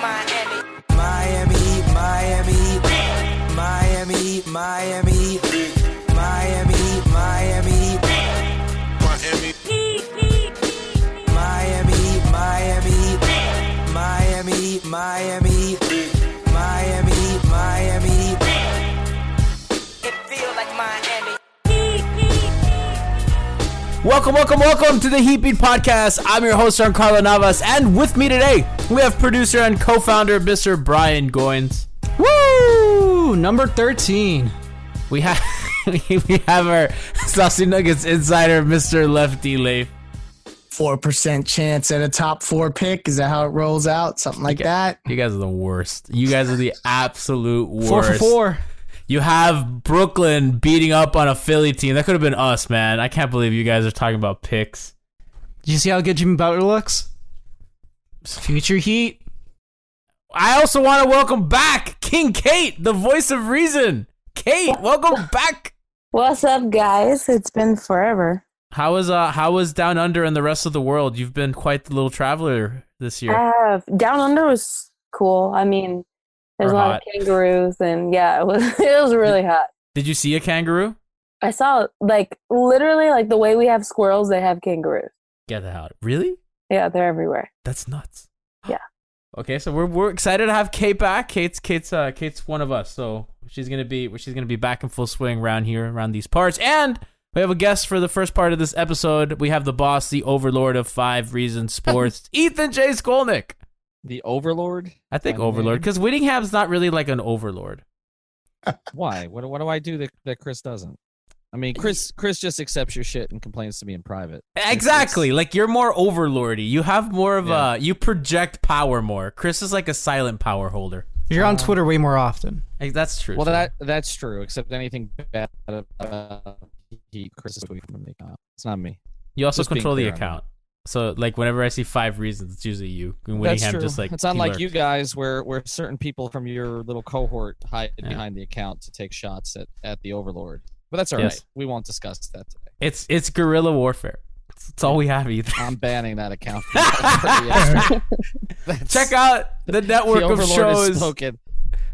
Miami, Miami, Miami, Miami, Miami, Welcome, welcome, welcome to the Heat Beat Podcast. I'm your host, Carlo Navas, and with me today, we have producer and co-founder, Mr. Brian Goins. Woo! Number 13. We have we have our Saucy Nuggets insider, Mr. Lefty Leif. Four percent chance at a top four pick. Is that how it rolls out? Something like that. You guys are the worst. You guys are the absolute worst. Four for four. You have Brooklyn beating up on a Philly team. That could have been us, man. I can't believe you guys are talking about picks. Did you see how good Jimmy Butler looks? Future Heat. I also want to welcome back King Cait, the voice of reason. Cait, welcome back. What's up, guys? It's been forever. How was uh how was down under and the rest of the world? You've been quite the little traveler this year. Uh, Down Under was cool. I mean, there's a lot hot. of kangaroos, and yeah, it was it was really hot. Did you see a kangaroo? I saw like literally like the way we have squirrels, they have kangaroos. Get that out. Really? Yeah, they're everywhere. That's nuts. Yeah. Okay, so we're we're excited to have Cait back. Cait's Cait's uh Cait's one of us, so she's gonna be she's gonna be back in full swing around here, around these parts. And we have a guest for the first part of this episode. We have the boss, the overlord of Five Reasons Sports, Ethan J. Skolnick. The Overlord? I think Kind overlord name? because Whittingham's not really like an overlord. Why? What, what do I do that, that Chris doesn't? I mean, Chris Chris just accepts your shit and complains to me in private. It's- Exactly. Like you're more overlordy. You have more of Yeah. a you project power more. Chris is like a silent power holder. You're on uh, Twitter way more often. Like, that's true. Well, too. that that's true. Except anything bad about he Chris is tweeting from the account. It's not me. You also Just control the clear account. So like whenever I see five reasons, it's usually you. And That's Whittingham true. just like it's unlike lurks. you guys, where where certain people from your little cohort hide Yeah. behind the account to take shots at, at the Overlord. But that's all right. Yes. We won't discuss that today. It's it's guerrilla warfare. It's, it's all we have, Ethan. I'm banning that account. Check out the network the of shows.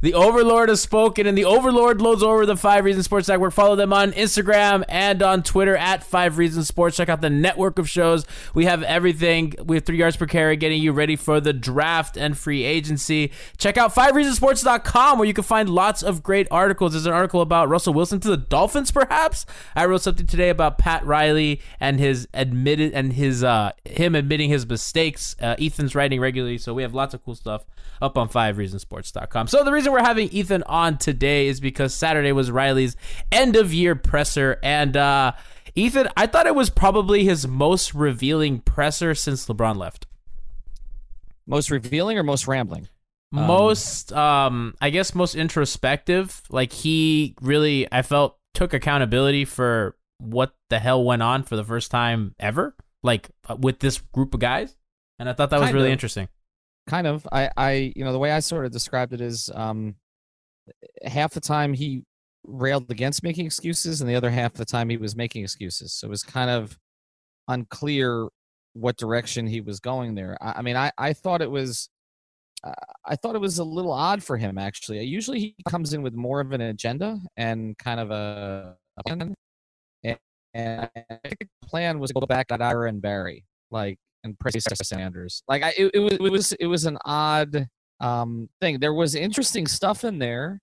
The Overlord has spoken, and the Overlord loads over the Five Reasons Sports Network. Follow them on Instagram and on Twitter at Five Reasons Sports. Check out the network of shows. We have everything. We have three yards per carry getting you ready for the draft and free agency. Check out FiveReasonsports.com where you can find lots of great articles. There's an article about Russell Wilson to the Dolphins, perhaps. I wrote something today about Pat Riley and his admitted and his uh him admitting his mistakes. Uh, Ethan's writing regularly, so we have lots of cool stuff up on FiveReasonsports.com. So the reason we're having Ethan on today is because Saturday was Riley's end of year presser. And uh, Ethan, I thought it was probably his most revealing presser since LeBron left. Most revealing or most rambling? Um, most um i guess most introspective like he really i felt took accountability for what the hell went on for the first time ever like uh, with this group of guys and i thought that was Kind really of. interesting kind of i i you know the way i sort of described it is um half the time he railed against making excuses and the other half the time he was making excuses so it was kind of unclear what direction he was going there i, I mean i i thought it was uh, I thought it was a little odd for him actually. Usually he comes in with more of an agenda and kind of a, a plan. And, and I think the plan was to go back at Ira and Barry, like and praise Sanders. Like I, it, it was it was it was an odd um, thing. There was interesting stuff in there,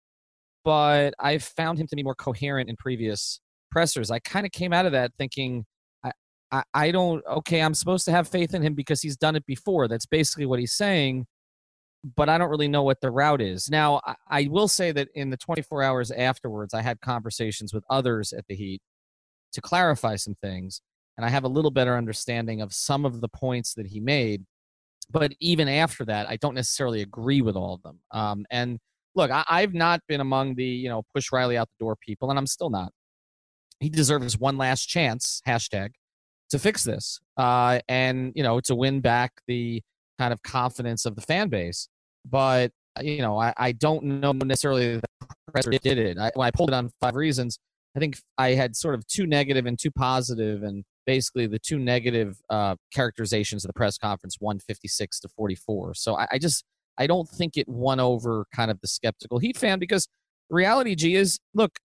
but I found him to be more coherent in previous pressers. I kind of came out of that thinking. I, I, I don't okay. I'm supposed to have faith in him because he's done it before. That's basically what he's saying but I don't really know what the route is. Now, I, I will say that in the 24 hours afterwards, I had conversations with others at the Heat to clarify some things, and I have a little better understanding of some of the points that he made. But even after that, I don't necessarily agree with all of them. Um, and look, I, I've not been among the you know push Riley out the door people, and I'm still not. He deserves one last chance. Hashtag to fix this, uh, and you know to win back the kind of confidence of the fan base but you know, I, I don't know necessarily that the presser did it. I, when I pulled it on five reasons, I think I had sort of two negative and two positive, and basically the two negative uh, characterizations of the press conference, one fifty six to forty four. So I, I just I don't think it won over kind of the skeptical Heat fan because reality, G, is look,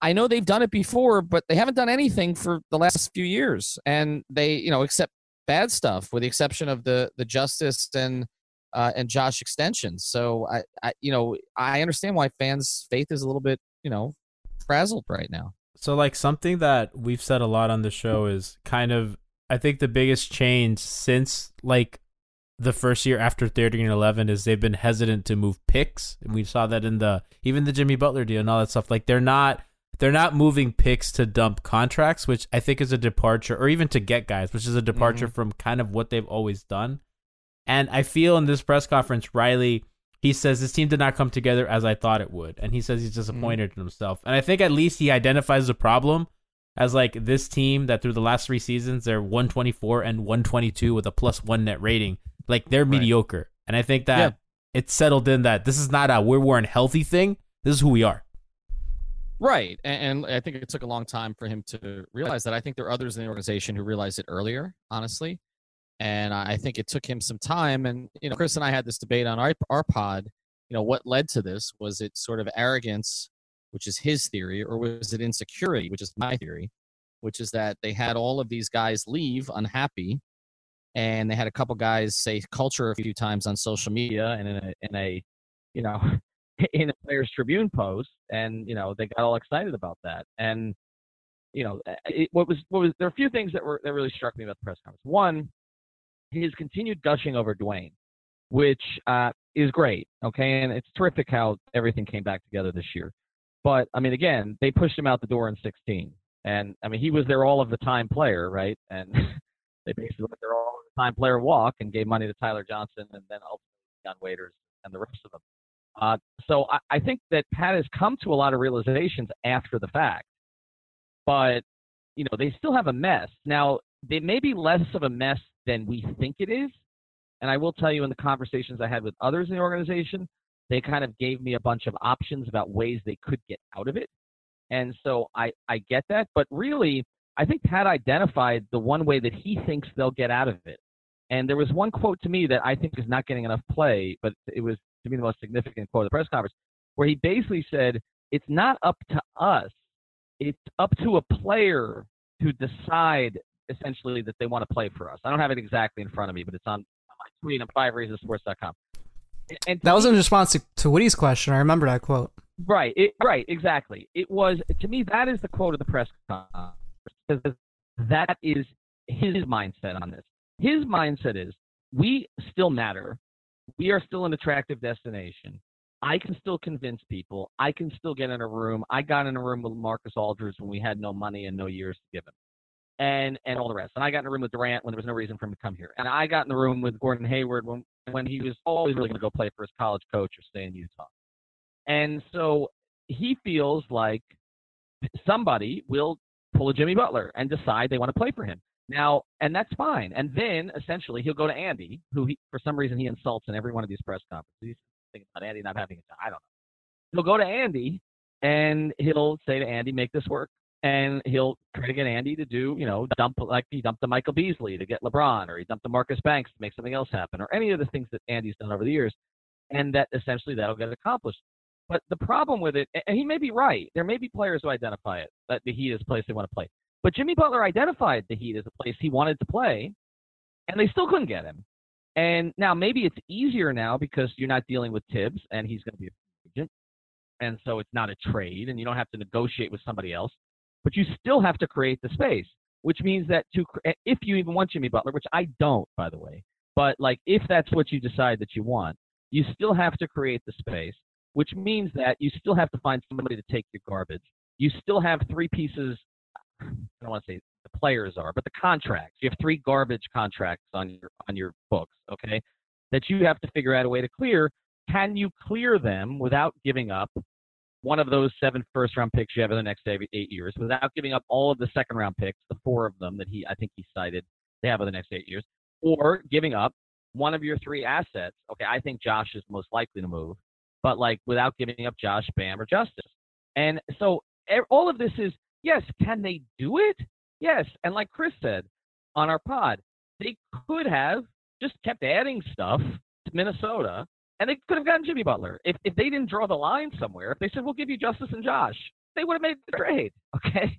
I know they've done it before, but they haven't done anything for the last few years, and they you know except bad stuff, with the exception of the the Justise and uh, and Josh extensions. So I, I, you know, I understand why fans' faith is a little bit, you know, frazzled right now. So like something that we've said a lot on the show is kind of I think the biggest change since like the first year after 30 and 11 is they've been hesitant to move picks. And we saw that in the even the Jimmy Butler deal and all that stuff. Like they're not they're not moving picks to dump contracts which I think is a departure or even to get guys which is a departure mm-hmm. from kind of what they've always done. And I feel in this press conference Riley he says this team did not come together as I thought it would and he says he's mm-hmm. disappointed in himself and I think at least he identifies the problem as like this team that through the last three seasons they're 124 and 122 with a plus one net rating. Like they're mediocre, and I think that Yeah. it's settled in that this is not a we're wearing healthy thing. This is who we are. Right. And, and I think it took a long time for him to realize that. I think there are others in the organization who realized it earlier, honestly. And I think it took him some time. And, you know, Chris and I had this debate on our, our pod. You know, what led to this? Was it sort of arrogance, which is his theory, or was it insecurity, which is my theory, which is that they had all of these guys leave unhappy. And they had a couple guys say culture a few times on social media and in a, in a you know, in a Players Tribune post, and you know they got all excited about that. And you know, eh, it, what was what was there are a few things that were that really struck me about the press conference. One, his continued gushing over Dwyane, which uh, is great. Okay, and it's terrific how everything came back together this year. But I mean, again, they pushed him out the door in 16, and I mean he was their all of the time player, right? And they basically let their all of the time player walk and gave money to Tyler Johnson, and then ultimately John Waiters and the rest of them. Uh, so I, I think that Pat has come to a lot of realizations after the fact, but you know they still have a mess. Now they may be less of a mess than we think it is, and I will tell you in the conversations I had with others in the organization, they kind of gave me a bunch of options about ways they could get out of it, and so I I get that, but really I think Pat identified the one way that he thinks they'll get out of it. And there was one quote to me that I think is not getting enough play, but it was to me the most significant quote of the press conference, where he basically said, It's not up to us, it's up to a player to decide essentially that they want to play for us. I don't have it exactly in front of me, but it's on, on my tweet on fivereasonsports.com. And- And That was me- in response to, to Woody's question. I remember that quote. Right, it, right, exactly. It was to me that is the quote of the press conference because that is his mindset on this. His mindset is we still matter. We are still an attractive destination. I can still convince people. I can still get in a room. I got in a room with Marcus Aldridge when we had no money and no years to give him, and and all the rest. And I got in a room with Durant when there was no reason for him to come here. And I got in the room with Gordon Hayward when when he was always really going to go play for his college coach or stay in Utah. And so he feels like somebody will pull a Jimmy Butler and decide they want to play for him. Now, and that's fine. And then essentially he'll go to Andy, who he, for some reason he insults in every one of these press conferences. He's thinking about Andy not having a job. I don't know. He'll go to Andy and he'll say to Andy, make this work. And he'll try to get Andy to do, you know, dump like he dumped the Michael Beasley to get LeBron, or he dumped the Marcus Banks to make something else happen, or any of the things that Andy's done over the years. And that essentially that'll get accomplished. But the problem with it, and he may be right, there may be players who identify it that the Heat is a place they want to play. But Jimmy Butler identified the Heat as a place he wanted to play, and they still couldn't get him. And now maybe it's easier now because you're not dealing with Thibs, and he's going to be a agent, and so it's not a trade, and you don't have to negotiate with somebody else. But you still have to create the space, which means that to eh, if you even want Jimmy Butler, which I don't, by the way, but like if that's what you decide that you want, you still have to create the space which means that you still have to find somebody to take your garbage. You still have three pieces. I don't want to say the players are, but the contracts. You have three garbage contracts on your on your books, okay? That you have to figure out a way to clear. Can you clear them without giving up one of those seven first round picks you have in the next eight, years, without giving up all of the second round picks, the four of them that he I think he cited they have in the next eight years, or giving up one of your three assets. Okay, I think Josh is most likely to move but like without giving up Josh, Bam, or Justise. And so all of this is yes, can they do it? Yes. And like Chris said on our pod, they could have just kept adding stuff to Minnesota and they could have gotten Jimmy Butler. If, if they didn't draw the line somewhere, if they said, we'll give you Justise and Josh, they would have made the trade. Okay.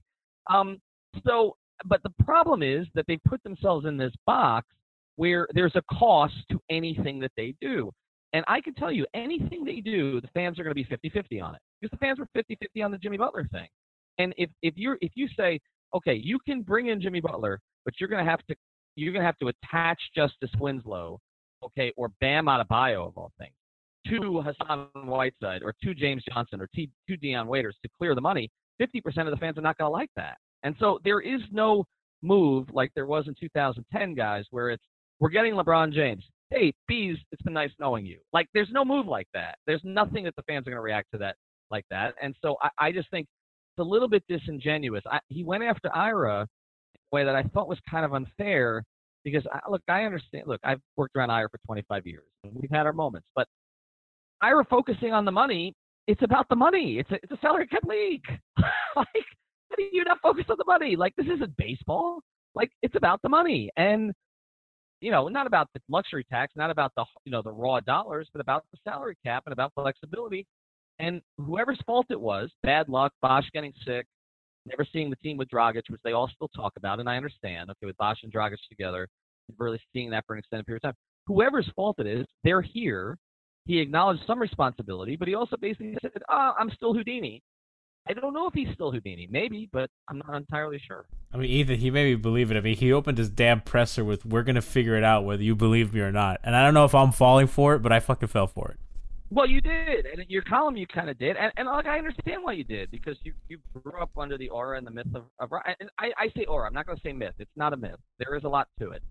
Um, so, but the problem is that they put themselves in this box where there's a cost to anything that they do. And I can tell you, anything they do, the fans are going to be 50-50 on it because the fans were 50-50 on the Jimmy Butler thing. And if if you're if you say, okay, you can bring in Jimmy Butler, but you're going to have to you're going to have to attach Justise Winslow, okay, or Bam Adebayo of bio of all things, to Hassan Whiteside or to James Johnson or to, Dion Waiters to clear the money. 50% of the fans are not going to like that. And so there is no move like there was in 2010, guys, where it's we're getting LeBron James hey, bees, it's been nice knowing you. Like, there's no move like that. There's nothing that the fans are going to react to that like that. And so I, I just think it's a little bit disingenuous. I, he went after Ira in a way that I thought was kind of unfair because, I, look, I understand. Look, I've worked around Ira for 25 years, and we've had our moments. But Ira focusing on the money, it's about the money. It's a, it's a salary cap league. like, how do you not focus on the money? Like, this isn't baseball. Like, it's about the money. And – you know, not about the luxury tax, not about the you know the raw dollars, but about the salary cap and about flexibility. And whoever's fault it was, bad luck, Bosh getting sick, never seeing the team with Dragic, which they all still talk about, and I understand. Okay, with Bosh and Dragic together, really seeing that for an extended period of time. Whoever's fault it is, they're here. He acknowledged some responsibility, but he also basically said, oh, I'm still Houdini. I don't know if he's still Houdini. Maybe, but I'm not entirely sure. I mean, Ethan, he made me believe it. I mean, he opened his damn presser with, "We're gonna figure it out whether you believe me or not." And I don't know if I'm falling for it, but I fucking fell for it. Well, you did, and your column you kind of did, and, and like I understand why you did because you you grew up under the aura and the myth of, of and I, I say aura. I'm not going to say myth. It's not a myth. There is a lot to it.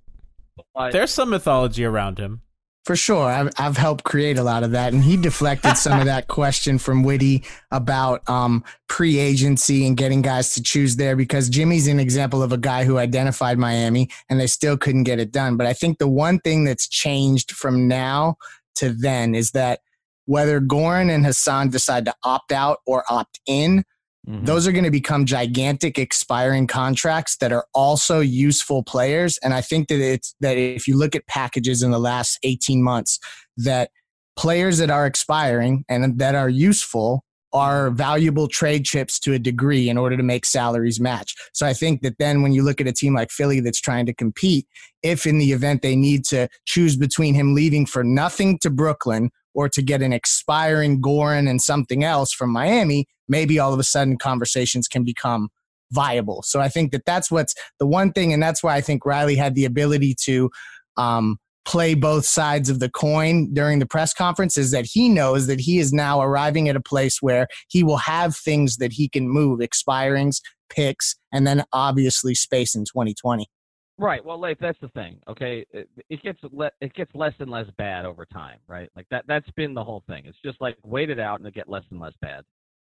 But, There's some mythology around him. For sure. I've, I've helped create a lot of that. And he deflected some of that question from Witty about um, free agency and getting guys to choose there because Jimmy's an example of a guy who identified Miami and they still couldn't get it done. But I think the one thing that's changed from now to then is that whether Goran and Hassan decide to opt out or opt in, Mm-hmm. Those are going to become gigantic expiring contracts that are also useful players. And I think that it's that if you look at packages in the last 18 months, that players that are expiring and that are useful are valuable trade chips to a degree in order to make salaries match. So I think that then when you look at a team like Philly that's trying to compete, if in the event they need to choose between him leaving for nothing to Brooklyn or to get an expiring Goran and something else from Miami, maybe all of a sudden conversations can become viable. So I think that that's what's the one thing, and that's why I think Riley had the ability to um, play both sides of the coin during the press conference is that he knows that he is now arriving at a place where he will have things that he can move, expirings, picks, and then obviously space in 2020. Right. Well, Leif, that's the thing. Okay, it, it gets le- it gets less and less bad over time, right? Like that. That's been the whole thing. It's just like wait it out and it get less and less bad.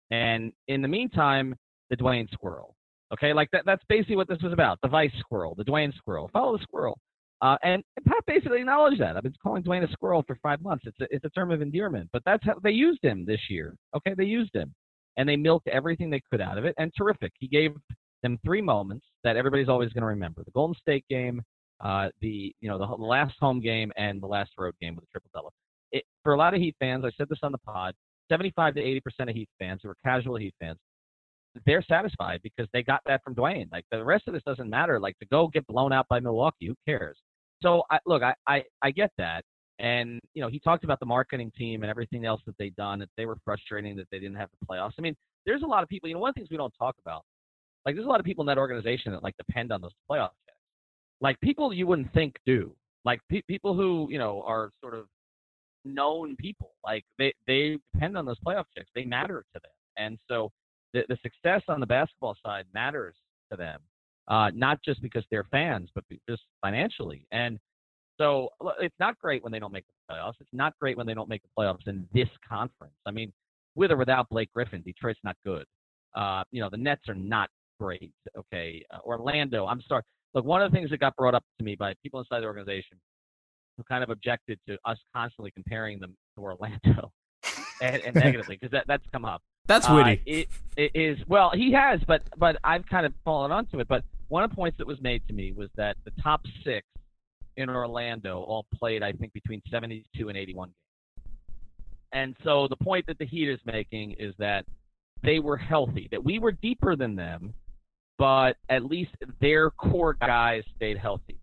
And in the meantime, the Dwyane Squirrel. Okay, like that. That's basically what this was about. The Vice Squirrel, the Dwyane Squirrel. Follow the squirrel. Uh, and, and Pat basically acknowledged that. I've been calling Dwyane a squirrel for five months. It's a, it's a term of endearment, but that's how they used him this year. Okay, they used him, and they milked everything they could out of it. And terrific. He gave them three moments that everybody's always going to remember: the Golden State game, uh, the you know the, the last home game, and the last road game with a triple double. For a lot of Heat fans, I said this on the pod: 75 to 80 percent of Heat fans who are casual Heat fans they're satisfied because they got that from Dwyane. Like the rest of this doesn't matter. Like to go get blown out by Milwaukee, who cares? So I, look, I, I I get that, and you know he talked about the marketing team and everything else that they've done. That they were frustrating that they didn't have the playoffs. I mean, there's a lot of people. You know, one of the things we don't talk about, like there's a lot of people in that organization that like depend on those playoff checks. Like people you wouldn't think do. Like pe- people who you know are sort of known people. Like they they depend on those playoff checks. They matter to them, and so the, the success on the basketball side matters to them, uh, not just because they're fans, but just financially. And so it's not great when they don't make the playoffs. It's not great when they don't make the playoffs in this conference. I mean, with or without Blake Griffin, Detroit's not good. Uh, you know, the Nets are not great. Okay, uh, Orlando. I'm sorry. Look, one of the things that got brought up to me by people inside the organization who kind of objected to us constantly comparing them to Orlando and, and negatively because that, that's come up. That's Uh, witty. it, it is well, he has, but but I've kind of fallen onto it. But one of the points that was made to me was that the top six in Orlando all played, I think, between 72 and 81 games. And so the point that the Heat is making is that they were healthy, that we were deeper than them, but at least their core guys stayed healthy.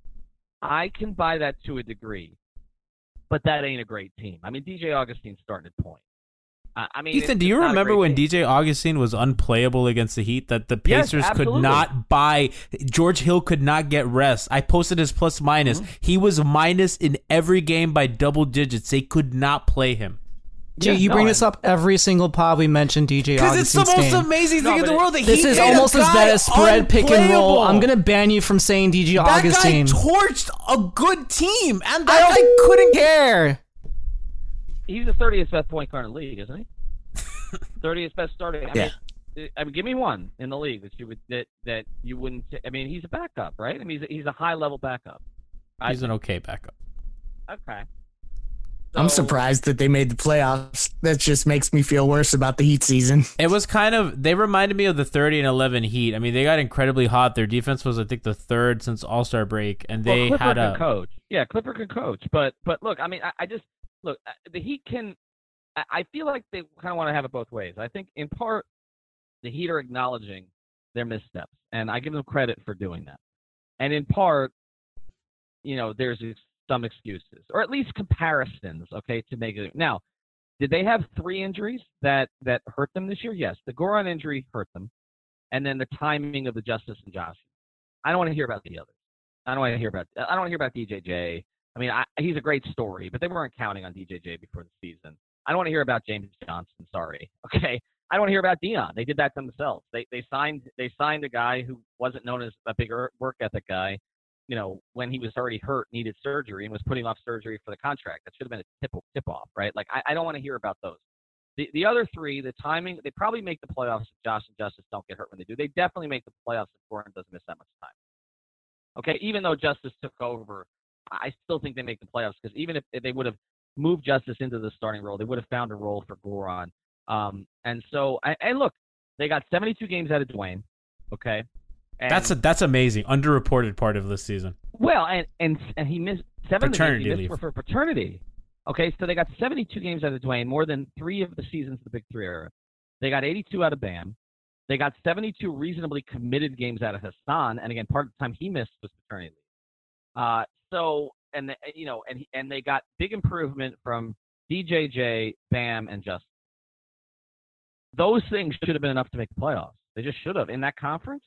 I can buy that to a degree, but that ain't a great team. I mean, DJ Augustin's starting at point. I I mean, Ethan, do you it's not a remember when team. DJ Augustin was unplayable against the Heat? That the Yes, Pacers could not buy. George Hill could not get rest. I posted his plus minus. Mm-hmm. He was minus in every game by double digits. They could not play him. Gee, Yeah, you no, bring I- this up every single pod we mention DJ Because it's the most game. amazing No, thing in the world. That This he is almost as bad as spread pick and roll. I'm gonna ban you from saying DJ That Augustin. guy torched a good team, and I that don't guy couldn't care. He's the 30th best point guard in the league, isn't he? 30th best starting. I Yeah. mean, I mean, give me one in the league that you would that that you wouldn't. I mean, he's a backup, right? I mean, he's a, he's a high level backup. I He's an okay backup. Okay. I'm surprised that they made the playoffs. That just makes me feel worse about the Heat season. It was kind of they reminded me of the 30 and 11 Heat. I mean, they got incredibly hot. Their defense was I think the third since All-Star break and they Clifford had can a coach. Yeah, Clifford can coach. But but look, I mean, I, I just look the Heat can. I, I feel like they kind of want to have it both ways. I think in part the Heat are acknowledging their missteps, and I give them credit for doing that. And in part, you know, there's ex- some excuses, or at least comparisons, okay, to make it. Now, did they have three injuries that that hurt them this year? Yes, the Goran injury hurt them, and then the timing of the Justise and Josh. I don't want to hear about the others. I don't want to hear about. I don't want to hear about DJJ. I mean, I, he's a great story, but they weren't counting on DJJ before the season. I don't want to hear about James Johnson. Sorry. Okay. I don't want to hear about Dion. They did that themselves. They they signed they signed a guy who wasn't known as a big er- work ethic guy. You know, when he was already hurt, needed surgery, and was putting off surgery for the contract. That should have been a tip tip off, right? Like I, I don't want to hear about those. The the other three, the timing, they probably make the playoffs if Josh and Justise don't get hurt when they do. They definitely make the playoffs if Goran doesn't miss that much time. Okay, even though Justise took over, I still think they make the playoffs because even if, if they would have moved Justise into the starting role, they would have found a role for Goran. Um, and so, and, and look, they got 72 games out of Dwyane. Okay, and, That's a, that's amazing. Underreported part of this season. well, and and and he missed seven of the games he missed were for paternity. Okay, so they got 72 games out of Dwyane, more than three of the seasons of the Big Three era. They got 82 out of Bam. They got 72 reasonably committed games out of Hassan, and again, part of the time he missed was paternity. Uh, so, and the, you know, and and they got big improvement from DJJ, Bam, and Justise. Those things should have been enough to make the playoffs. They just should have in that conference.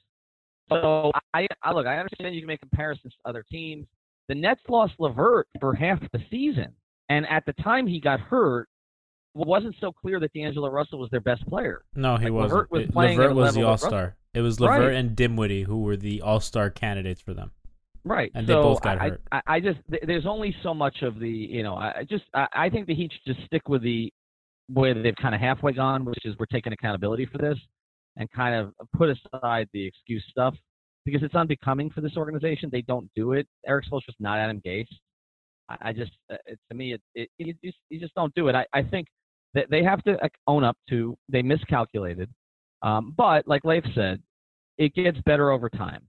So I, I look, I understand you can make comparisons to other teams. the Nets lost LeVert for half the season, and at the time he got hurt, it wasn't so clear that D'Angelo Russell was their best player. No, he Like, wasn't. LeVert was It- playing LeVert was the All Star. It was LeVert Right. and Dinwiddie who were the All Star candidates for them. Right. And they both got I, hurt. I, I just th- there's only so much of the you know I just I, I think the Heat should just stick with the way they've kind of halfway gone, which is we're taking accountability for this and kind of put aside the excuse stuff because it's unbecoming for this organization. They don't do it. Erik Spoelstra's not Adam Gase. I, I just uh, it, to me it, it you just you just don't do it. I, I think that they have to own up to they miscalculated. Um, but like Leif said, it gets better over time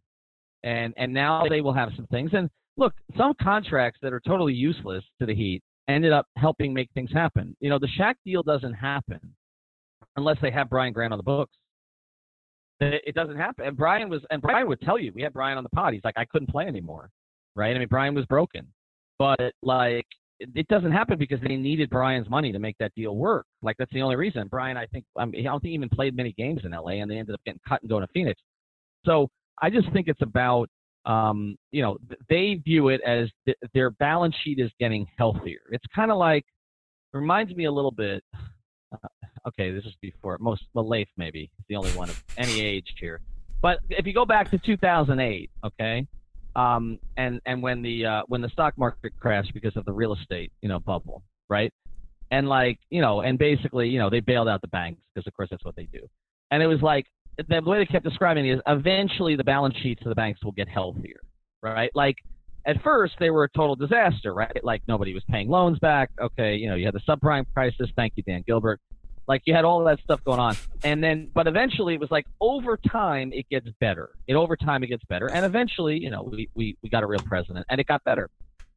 and and now they will have some things. And look, some contracts that are totally useless to the Heat ended up helping make things happen. You know, the Shaq deal doesn't happen unless they have Brian Grant on the books. It doesn't happen. And Brian was, and Brian would tell you, we had Brian on the pod. He's like, I couldn't play anymore, right? I mean, Brian was broken, but like, it it doesn't happen because they needed Brian's money to make that deal work. Like that's the only reason. Brian, I think, I, mean, I don't think he even played many games in LA, and they ended up getting cut and going to Phoenix. So I just think it's about, um, you know, they view it as th- their balance sheet is getting healthier. It's kind of like, reminds me a little bit. Okay, this is before most, well, maybe is the only one of any age here. But if you go back to 2008, okay, um, and and when the uh, when the stock market crashed because of the real estate, you know, bubble, right? And like, you know, and basically, you know, they bailed out the banks because of course that's what they do. And it was like the way they kept describing it is eventually the balance sheets of the banks will get healthier, right? Like at first they were a total disaster, right? Like nobody was paying loans back. Okay, you know, you had the subprime crisis. Thank you, Dan Gilbert. Like you had all that stuff going on, and then but eventually it was like over time it gets better. It over time it gets better, and eventually you know we we, we got a real president, and it got better,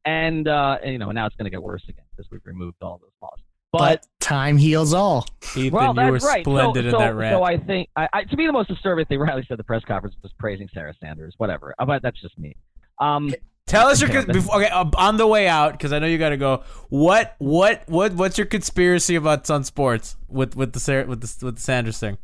and uh, and, you know now it's going to get worse again because we've removed all those laws. But, time heals all. Ethan, well, you that's were right. splendid so, in so, that rant. So I think, I, I, to me, the most disturbing thing Riley said at the press conference was praising Sarah Sanders. Whatever, but that's just me. Um, Tell us your Okay, before, okay uh, on the way out because I know you got to go. What what what what's your conspiracy about Sun Sports with with the with the with the Sanders thing?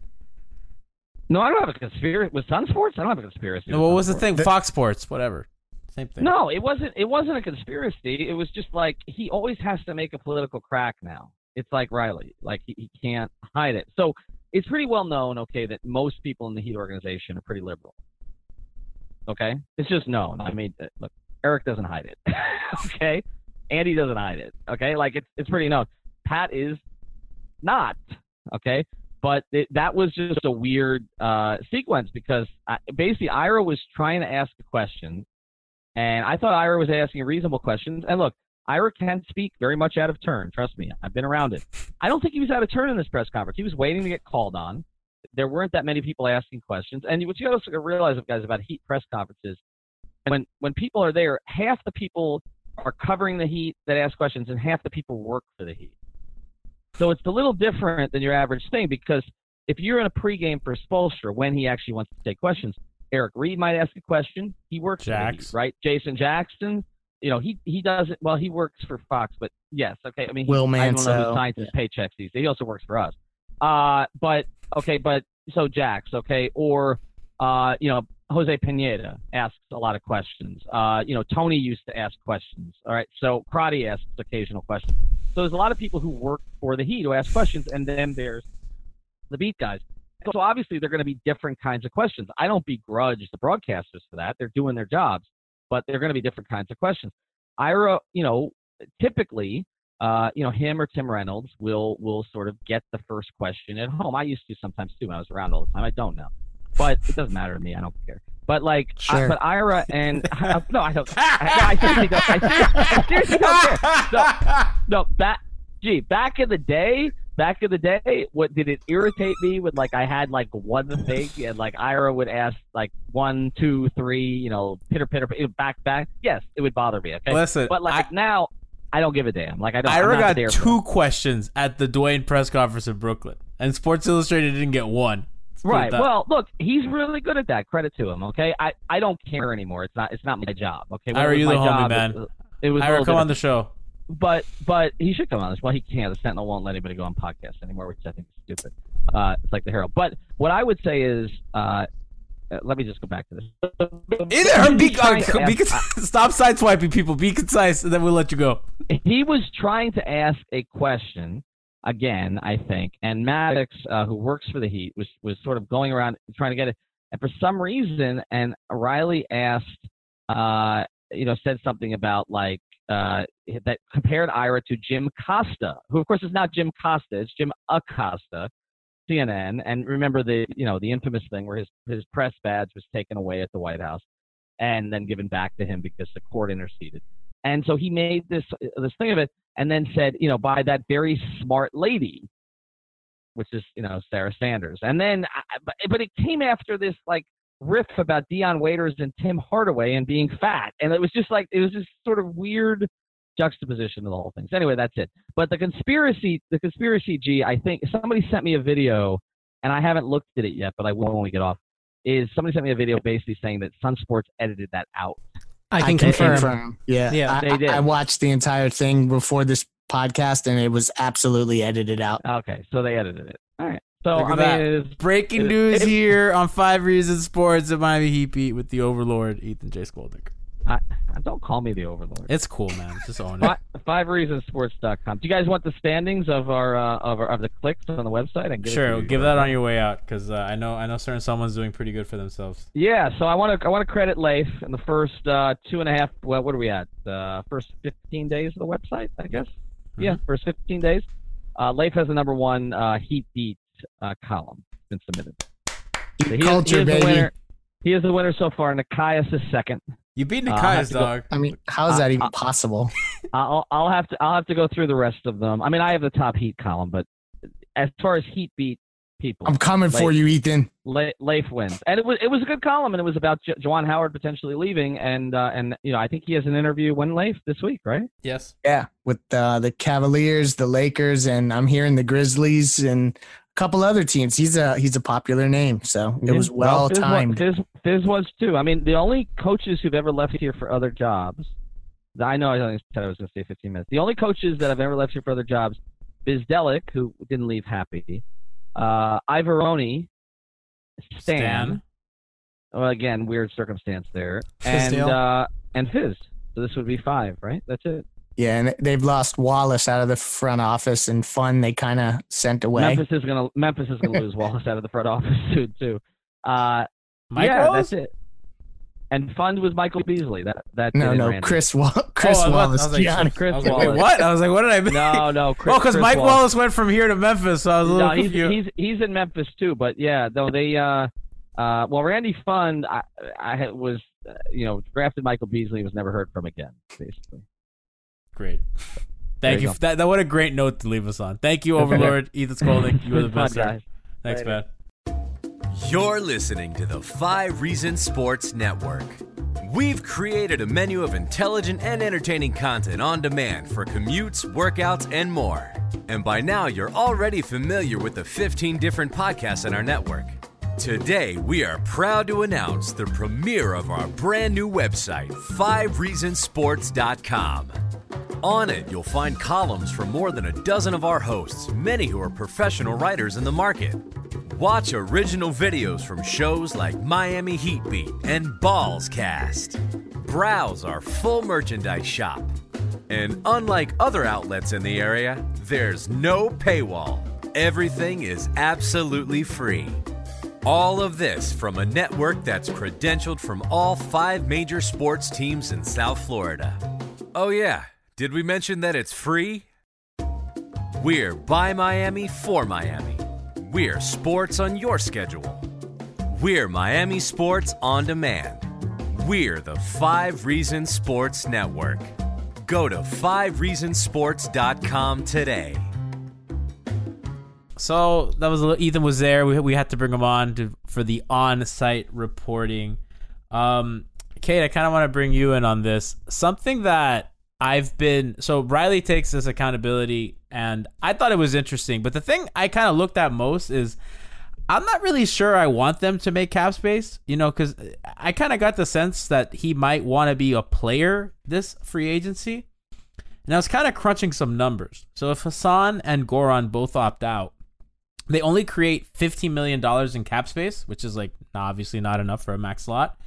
no, I don't have a conspiracy with Sun Sports. I don't have a conspiracy. No, what was the Sports. thing? Fox Sports, whatever. Same thing. No, it wasn't. It wasn't a conspiracy. It was just like he always has to make a political crack now. It's like Riley, like he, he can't hide it. So it's pretty well known, okay, that most people in the Heat organization are pretty liberal. Okay, it's just known. I mean, uh, look, Erik doesn't hide it. okay, Andy doesn't hide it. Okay, like it's it's pretty known. Pat is not. Okay, but it, that was just a weird uh, sequence because I, basically Ira was trying to ask a question, and I thought Ira was asking reasonable questions. And look, Ira can speak very much out of turn. Trust me, I've been around it. I don't think he was out of turn in this press conference. He was waiting to get called on. There weren't that many people asking questions. And what you to realize, guys, about Heat press conferences, when when people are there, half the people are covering the Heat that ask questions, and half the people work for the Heat. So it's a little different than your average thing because if you're in a pregame for Spoelstra when he actually wants to take questions, Eric Reid might ask a question. He works for the Heat, right? Jason Jackson, you know, he he does it. Well, he works for Fox, but yes, okay. I mean, he, Will I don't know who signs his paychecks these. days. He also works for us. Uh, but okay, but so Jax, okay, or uh, you know, Jose Paneda asks a lot of questions. Uh, you know, Tony used to ask questions. All right, so Crotty asks occasional questions. So there's a lot of people who work for the Heat who ask questions, and then there's the beat guys. So obviously they're going to be different kinds of questions. I don't begrudge the broadcasters for that; they're doing their jobs, but they're going to be different kinds of questions. Ira, you know, typically, uh, you know, him or Tim Reynolds will will sort of get the first question at home. I used to sometimes too when I was around all the time. I don't now, but it doesn't matter to me. I don't care. But like, I, but Ira and no, I don't. I, no, I seriously don't. I, I seriously don't care. No, no, back, gee, back in the day, back in the day, what did it irritate me when like I had like one thing and like Ira would ask like one, two, three, you know, pitter pitter, pitter back back. Yes, it would bother me. Okay, Listen, but like now, I don't give a damn. Like I don't. Ira got two questions at the Dwyane press conference in Brooklyn, and Sports Illustrated didn't get one. Let's put it Right. that- Well, look, he's really good at that. Credit to him. Okay. I, I don't care anymore. It's not it's not my job. Okay. When it Ira, you my the homie, job, man. It, was- it was a Ira, come on different. the show. but but he should come on this. Well, he can't. The Sentinel won't let anybody go on podcasts anymore, which I think is stupid. Uh, it's like the Herald. But what I would say is, uh, uh, let me just go back to this. Either He be, was trying to be, ask- stop sideswiping people. Be concise, and then we'll let you go. he was trying to ask a question again, I think, and Maddox, uh, who works for the Heat, was was sort of going around trying to get it, and for some reason, and Riley asked, uh, you know, said something about like uh, that compared Ira to Jim Costa, who of course is not Jim Costa, it's Jim Acosta. CNN, and remember the you know the infamous thing where his his press badge was taken away at the White House, and then given back to him because the court interceded. And so he made this this thing of it, and then said, you know, by that very smart lady, which is you know Sarah Sanders. And then, but it came after this like riff about Dion Waiters and Tim Hardaway and being fat, and it was just like it was just sort of weird juxtaposition of the whole thing. So anyway, that's it. But the conspiracy, the conspiracy, G, I think somebody sent me a video, and I haven't looked at it yet, but I will when we get off. Is somebody sent me a video basically saying that Sun Sports edited that out. I can confirm. Yeah, Yeah. I, They did. I, I watched the entire thing before this podcast, and it was absolutely edited out. Okay, so they edited it. All right. So I at mean, that. it is, Breaking it- news it- here on Five Reasons Sports at Miami Heat beat with the Overlord Ethan J. Skolnick. I, don't call me the Overlord. It's cool, man. It's just own it. Fi- FiveReasonsSports.com. Do you guys want the standings of our uh, of, our, of the clicks on the website? I can give it to Sure, give that on your way out because uh, I know I know certain someone's doing pretty good for themselves. Yeah, so I want to I want to credit Leif in the first uh, two and a half. Well, what are we at? Uh, first fifteen days of the website, I guess. Yeah, first fifteen days. Uh, Leif has the number one uh, Heat beat uh, column. Been submitted. So he is- culture, he is baby. The winner. He is the winner so far. Nikias is second. You beat Uh, I'll have Nikias, to go- dog. I mean, how is Uh, that even uh, possible? I'll I'll have to I'll have to go through the rest of them. I mean, I have the top Heat column, but as far as Heat beat people, I'm coming for you, Ethan. Le- Leif wins, and it was it was a good column, and it was about J- Juwan Howard potentially leaving, and uh, and you know I think he has an interview when Leif this week, right? Yes. Yeah, with uh, the Cavaliers, the Lakers, and I'm hearing the Grizzlies and a couple other teams. He's a he's a popular name, so it was well timed. Fizz, Fizz was too. I mean, the only coaches who've ever left here for other jobs. I know I only said I was going to stay 15 minutes. The only coaches that have ever left here for other jobs, Bzdelik, who didn't leave happy, uh, Iavaroni, Stan. Stan. Well, again, weird circumstance there, and uh, and Fizz. So this would be five, right? That's it. Yeah, and they've lost Wallace out of the front office and fun. They kind of sent away. Memphis is gonna Memphis is gonna lose Wallace out of the front office soon too. Uh, Mike yeah, Wallace? that's it. And Pfund was Michael Beasley. That that no, no, Randy. Chris Wall- Chris Oh, I I Wallace. was like, Gianni. Chris was Wallace. Wait, what? I was like, what did I? No, no. Chris, oh, because Mike Wallace. Wallace went from here to Memphis, so I was a little No, he's, confused. he's he's in Memphis too. But yeah, though they uh uh well Randy Pfund I I was uh, you know drafted Michael Beasley was never heard from again basically. Great. There Thank you you. That, that what a great note to leave us on. Thank you, Overlord Ethan Skolnick. You are the best. sir. Thanks, Later. man. You're listening to the Five Reason Sports Network. We've created a menu of intelligent and entertaining content on demand for commutes, workouts, and more. And by now, you're already familiar with the 15 different podcasts in our network. Today, we are proud to announce the premiere of our brand new website, FiveReasonsSports.com. On it, you'll find columns from more than a dozen of our hosts, many who are professional writers in the market. Watch original videos from shows like Miami Heat Beat and Balls Cast. Browse our full merchandise shop. And unlike other outlets in the area, there's no paywall. Everything is absolutely free. All of this from a network that's credentialed from all five major sports teams in South Florida. Oh, yeah, did we mention that it's free? We're by Miami for Miami. We're sports on your schedule. We're Miami Sports on Demand. We're the Five Reasons Sports Network. Go to 5reasonsports.com today. So that was a little, Ethan was there. We we had to bring him on to for the on-site reporting. Um, Cait, I kind of want to bring you in on this. Something that I've been so Riley takes this accountability, and I thought it was interesting. But the thing I kind of looked at most is I'm not really sure I want them to make cap space, you know, because I kind of got the sense that he might want to be a player this free agency. And I was kind of crunching some numbers. So if Hassan and Goran both opt out, they only create fifteen million dollars in cap space, which is like obviously not enough for a max slot.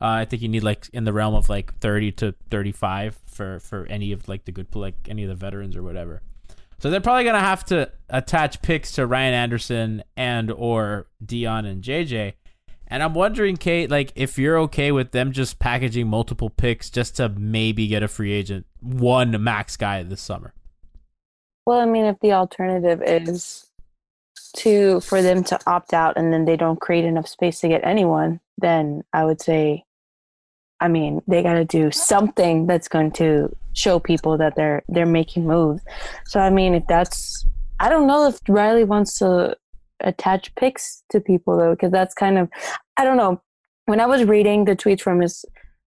Uh, I think you need like in the realm of like thirty to thirty-five for for any of like the good like any of the veterans or whatever. So they're probably gonna have to attach picks to Ryan Anderson and or Dion and JJ. And I'm wondering, Cait, like if you're okay with them just packaging multiple picks just to maybe get a free agent, one max guy this summer. Well, I mean, if the alternative is to for them to opt out and then they don't create enough space to get anyone, then I would say, I mean, they got to do something that's going to show people that they're they're making moves. So I mean, if that's, I don't know if Riley wants to attach pics to people though, because that's kind of, I don't know. When I was reading the tweets from his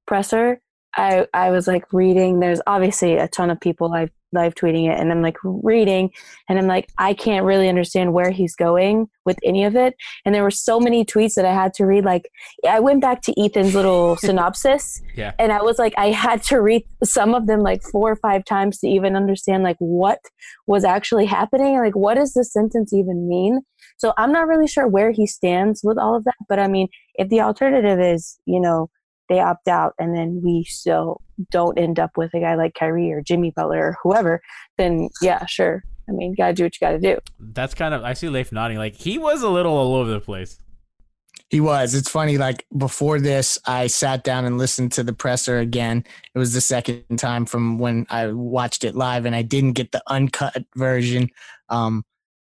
presser, I I was like reading. There's obviously a ton of people live live tweeting it, and I'm like reading, and I'm like I can't really understand where he's going with any of it. And there were so many tweets that I had to read. Like I went back to Ethan's little synopsis, Yeah. and I was like I had to read some of them like four or five times to even understand like what was actually happening. Like what does this sentence even mean? So I'm not really sure where he stands with all of that. But I mean, if the alternative is you know they opt out and then we still don't end up with a guy like Kyrie or Jimmy Butler or whoever, then yeah, sure. I mean, gotta do what you gotta do. That's kind of I see Leif nodding. Like he was a little all over the place. He was. It's funny. Like before this, I sat down and listened to the presser again. It was the second time from when I watched it live, and I didn't get the uncut version. Um,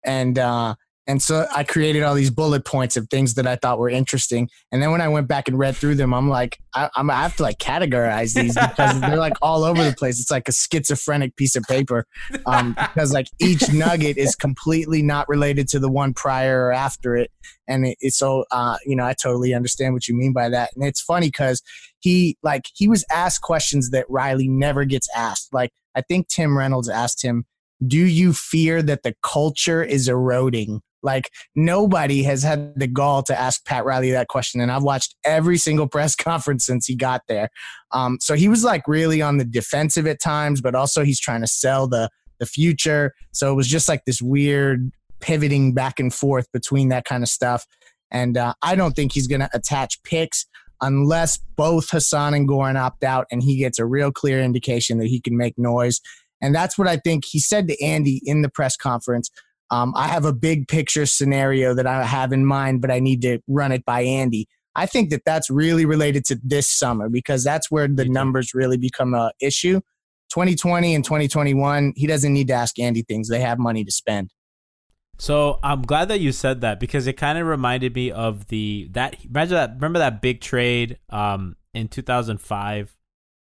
and uh, and so I created all these bullet points of things that I thought were interesting. And then when I went back and read through them, I'm like, I, I'm I have to like categorize these because they're like all over the place. It's like a schizophrenic piece of paper um, because like each nugget is completely not related to the one prior or after it. And it, it's so uh, you know I totally understand what you mean by that. And it's funny because he like he was asked questions that Riley never gets asked. Like I think Tim Reynolds asked him, "Do you fear that the culture is eroding?" Like nobody has had the gall to ask Pat Riley that question, and I've watched every single press conference since he got there. Um, so he was like really on the defensive at times, but also he's trying to sell the the future. So it was just like this weird pivoting back and forth between that kind of stuff. And uh, I don't think he's going to attach picks unless both Hassan and Goran opt out and he gets a real clear indication that he can make noise. And that's what I think he said to Andy in the press conference. Um, I have a big picture scenario that I have in mind, but I need to run it by Andy. I think that that's really related to this summer because that's where the numbers really become a issue. 2020 and 2021, he doesn't need to ask Andy things. They have money to spend. So I'm glad that you said that because it kind of reminded me of the that imagine that remember that big trade um in 2005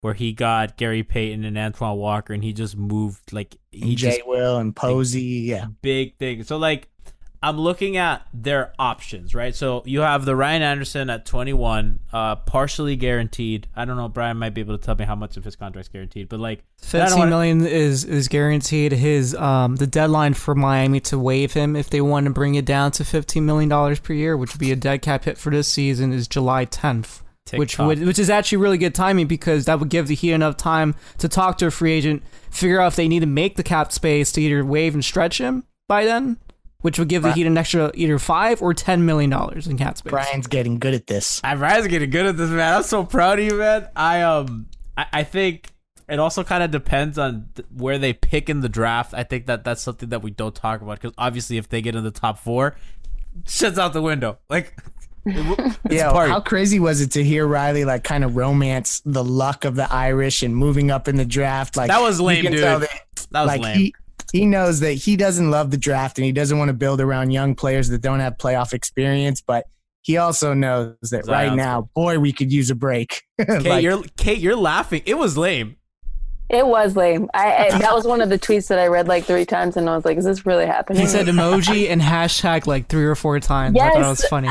where he got Gary Payton and Antoine Walker and he just moved like he And Jay just Will and Posey, yeah. big thing. So like I'm looking at their options, right? So you have the Ryan Anderson at 21, uh, partially guaranteed. I don't know. Brian might be able to tell me how much of his contract's guaranteed, but like I don't Fifteen wanna- million is is guaranteed. His um the deadline for Miami to waive him if they want to bring it down to fifteen million dollars per year, which would be a dead cap hit for this season, is July tenth. Which would which is actually really good timing because that would give the Heat enough time to talk to a free agent, figure out if they need to make the cap space to either waive and stretch him by then, which would give the Heat an extra either five or ten million dollars in cap space. Brian's getting good at this. I Brian's getting good at this, man. I'm so proud of you, man. I um, I, I think it also kind of depends on th- where they pick in the draft. I think that that's something that we don't talk about because obviously, if they get in the top four, shit's out the window. Like, it w- it's Yeah, party. how crazy was it to hear Riley like kind of romance the luck of the Irish and moving up in the draft? Like That was lame, dude. tell That was like lame. he he knows that he doesn't love the draft and he doesn't want to build around young players that don't have playoff experience, but he also knows that right now, boy, we could use a break. Cait, Like, you're Cait, you're laughing. It was lame. It was lame. I, I that was one of the tweets that I read like three times, and I was like, "Is this really happening?" He said emoji and hashtag like three or four times. Yes, I thought it was funny.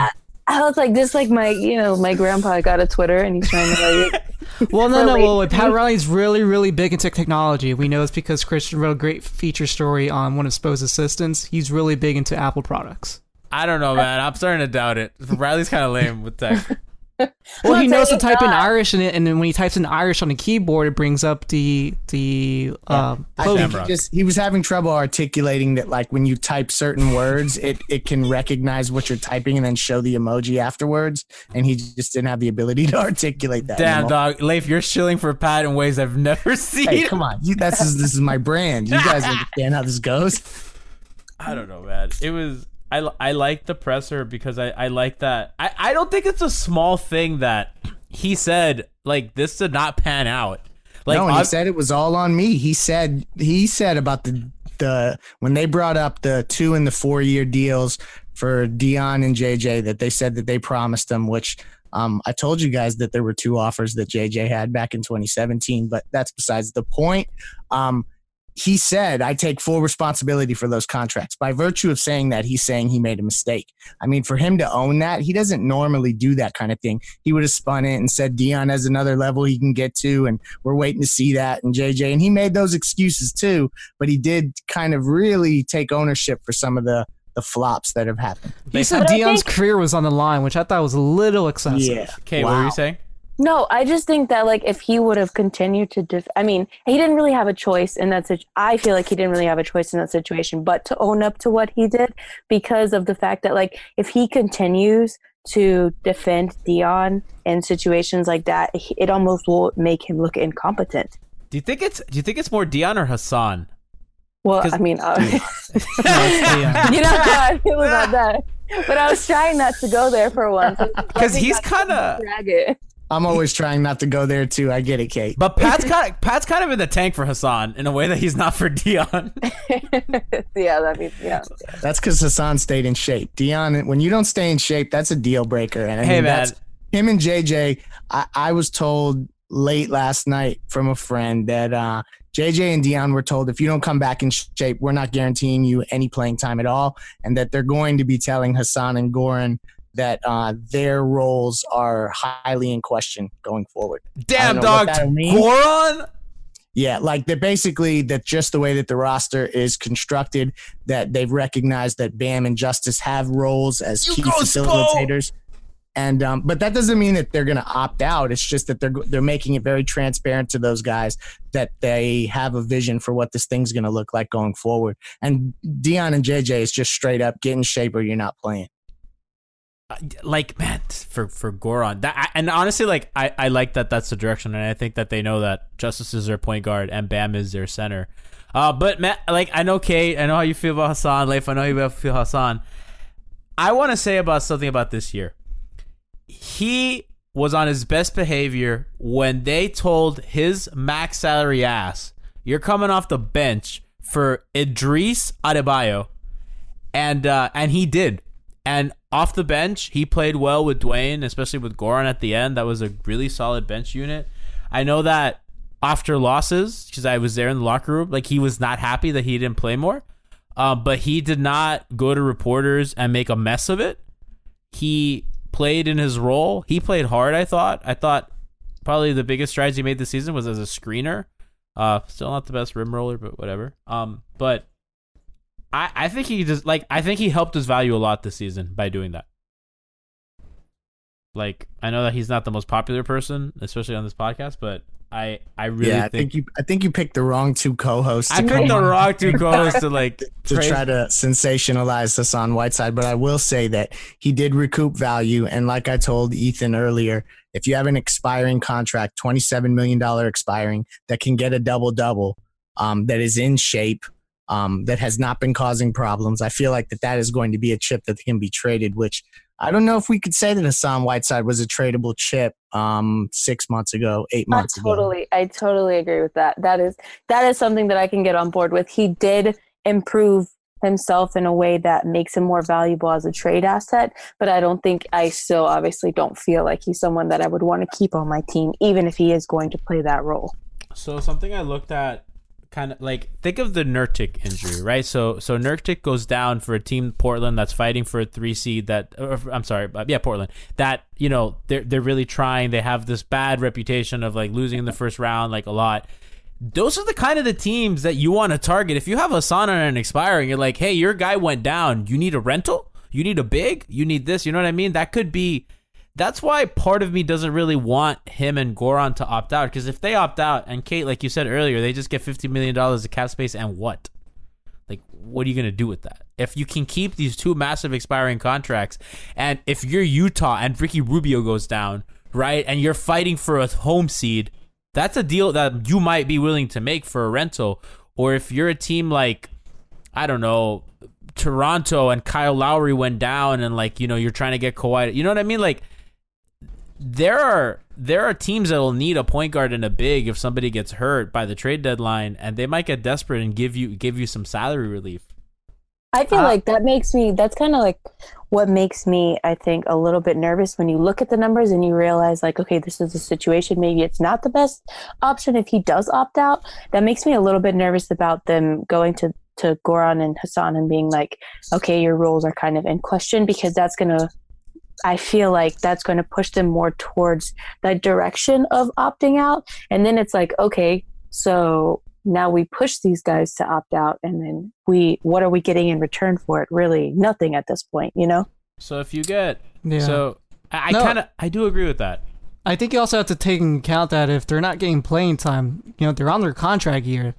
I was like, this like my, you know, my grandpa got a Twitter, and he's trying to like. Well, no, no. relate Well, to Pat. Riley's really, really big into technology. We know it's because Christian wrote a great feature story on one of Spo's assistants. He's really big into Apple products. I don't know, man. I'm starting to doubt it. Riley's kind of lame with tech. Well, I'm he knows to saying type in. Irish, and, it, and then when he types in Irish on the keyboard, it brings up the the um, I clothing. think he just he was having trouble articulating that like when you type certain words, it it can recognize what you're typing and then show the emoji afterwards, and he just didn't have the ability to articulate that. Damn, anymore. dog. Leif, you're shilling for Pat in ways I've never seen. Hey, come on, you, that's this is my brand. You guys understand how this goes? I don't know, man. It was I I like the presser because I I like that. I I don't think it's a small thing that he said like this did not pan out. Like no, and he ob- said it was all on me. He said he said about the the when they brought up the two and the four year deals for Dion and JJ that they said that they promised them, which um, I told you guys that there were two offers that JJ had back in 2017, but that's besides the point. Um, he said, I take full responsibility for those contracts. By virtue of saying that, he's saying he made a mistake. I mean, for him to own that, he doesn't normally do that kind of thing. He would have spun it and said Dion has another level he can get to, and we're waiting to see that. And JJ, and he made those excuses too, but he did kind of really take ownership for some of the the flops that have happened. He said Dion's think- career was on the line, which I thought was a little excessive. Yeah. Okay, what were you saying? No, I just think that like if he would have continued to, def- I mean, he didn't really have a choice in that situation. I feel like he didn't really have a choice in that situation, but to own up to what he did because of the fact that like if he continues to defend Dion in situations like that, it almost will make him look incompetent. Do you think it's do you think it's more Dion or Hassan? Well, I mean, uh, you know how I feel about that. But I was trying not to go there for once Because he's kind of drag it. I'm always trying not to go there too. I get it, Cait. But Pat's kind of Pat's kind of in the tank for Hassan in a way that he's not for Dion. yeah, that means yeah. That's because Hassan stayed in shape. Dion, when you don't stay in shape, that's a deal breaker. And I Hey, mean, man. that's him and JJ. I, I was told late last night from a friend that uh, JJ and Dion were told if you don't come back in shape, we're not guaranteeing you any playing time at all, and that they're going to be telling Hassan and Goran that uh, their roles are highly in question going forward. Damn dog. Goran. Yeah, like they're basically that just the way that the roster is constructed, that they've recognized that Bam and Justise have roles as You key Spo! facilitators. And um, but that doesn't mean that they're going to opt out. It's just that they're they're making it very transparent to those guys that they have a vision for what this thing's going to look like going forward. And Dion and JJ is just straight up get in shape or you're not playing. Like man for for Goran that and honestly like I I like that that's the direction and I think that they know that Justise is their point guard and Bam is their center. Uh, but Matt, like I know Cait, I know how you feel about Hassan. Leif, I know you feel Hassan. I want to say about something about this year. He was on his best behavior when they told his max salary ass, "You're coming off the bench for Edrice Adebayo," and uh, and he did. And off the bench, he played well with Dwyane, especially with Goran at the end. That was a really solid bench unit. I know that after losses, because I was there in the locker room, like he was not happy that he didn't play more. Um, but he did not go to reporters and make a mess of it. He played in his role. He played hard. I thought. I thought probably the biggest strides he made this season was as a screener. Uh, still not the best rim roller, but whatever. Um, but I, I think he just like I think he helped his value a lot this season by doing that. Like I know that he's not the most popular person, especially on this podcast, but I I really yeah, I think, think you I think you picked the wrong two co-hosts. I picked the wrong two co-hosts to like to praise- try to sensationalize Hassan Whiteside, but I will say that he did recoup value. And like I told Ethan earlier, if you have an expiring contract, $27 million expiring, that can get a double double, um, that is in shape, um, that has not been causing problems, I feel like that that is going to be a chip that can be traded, which I don't know if we could say that Hassan Whiteside was a tradable chip um, six months ago, eight I months ago. totally, I totally agree with that. That is that is something that I can get on board with. He did improve himself in a way that makes him more valuable as a trade asset, but I don't think I still obviously don't feel like he's someone that I would want to keep on my team, even if he is going to play that role. So something I looked at kind of like think of the Nurkic injury, right? So so Nurkic goes down for a team Portland that's fighting for a 3 seed that or, I'm sorry, but yeah, Portland. That, you know, they're they're really trying. They have this bad reputation of like losing in the first round like a lot. Those are the kind of the teams that you want to target. If you have a Asana and expiring, you're like, "Hey, your guy went down. You need a rental? You need a big? You need this?" You know what I mean? That could be that's why part of me doesn't really want him and Goran to opt out because if they opt out and Cait, like you said earlier, they just get fifty million dollars of cap space and what? Like, what are you gonna do with that? If you can keep these two massive expiring contracts, and if you're Utah and Ricky Rubio goes down, right, and you're fighting for a home seed, that's a deal that you might be willing to make for a rental. Or if you're a team like, I don't know, Toronto and Kyle Lowry went down, and like you know you're trying to get Kawhi, you know what I mean? Like there are there are teams that will need a point guard and a big if somebody gets hurt by the trade deadline, and they might get desperate and give you give you some salary relief. I feel Uh, like that makes me, that's kind of like what makes me, I think, a little bit nervous when you look at the numbers and you realize, like, okay, this is a situation. Maybe it's not the best option if he does opt out. That makes me a little bit nervous about them going to, to Goran and Hassan and being like, okay, your roles are kind of in question because that's going to, I feel like that's going to push them more towards that direction of opting out. And then it's like, okay, so now we push these guys to opt out and then we what are we getting in return for it really nothing at this point you know So if you get Yeah. so I, I No. kind of I do agree with that. I think you also have to take into account that if they're not getting playing time, you know, they're on their contract year.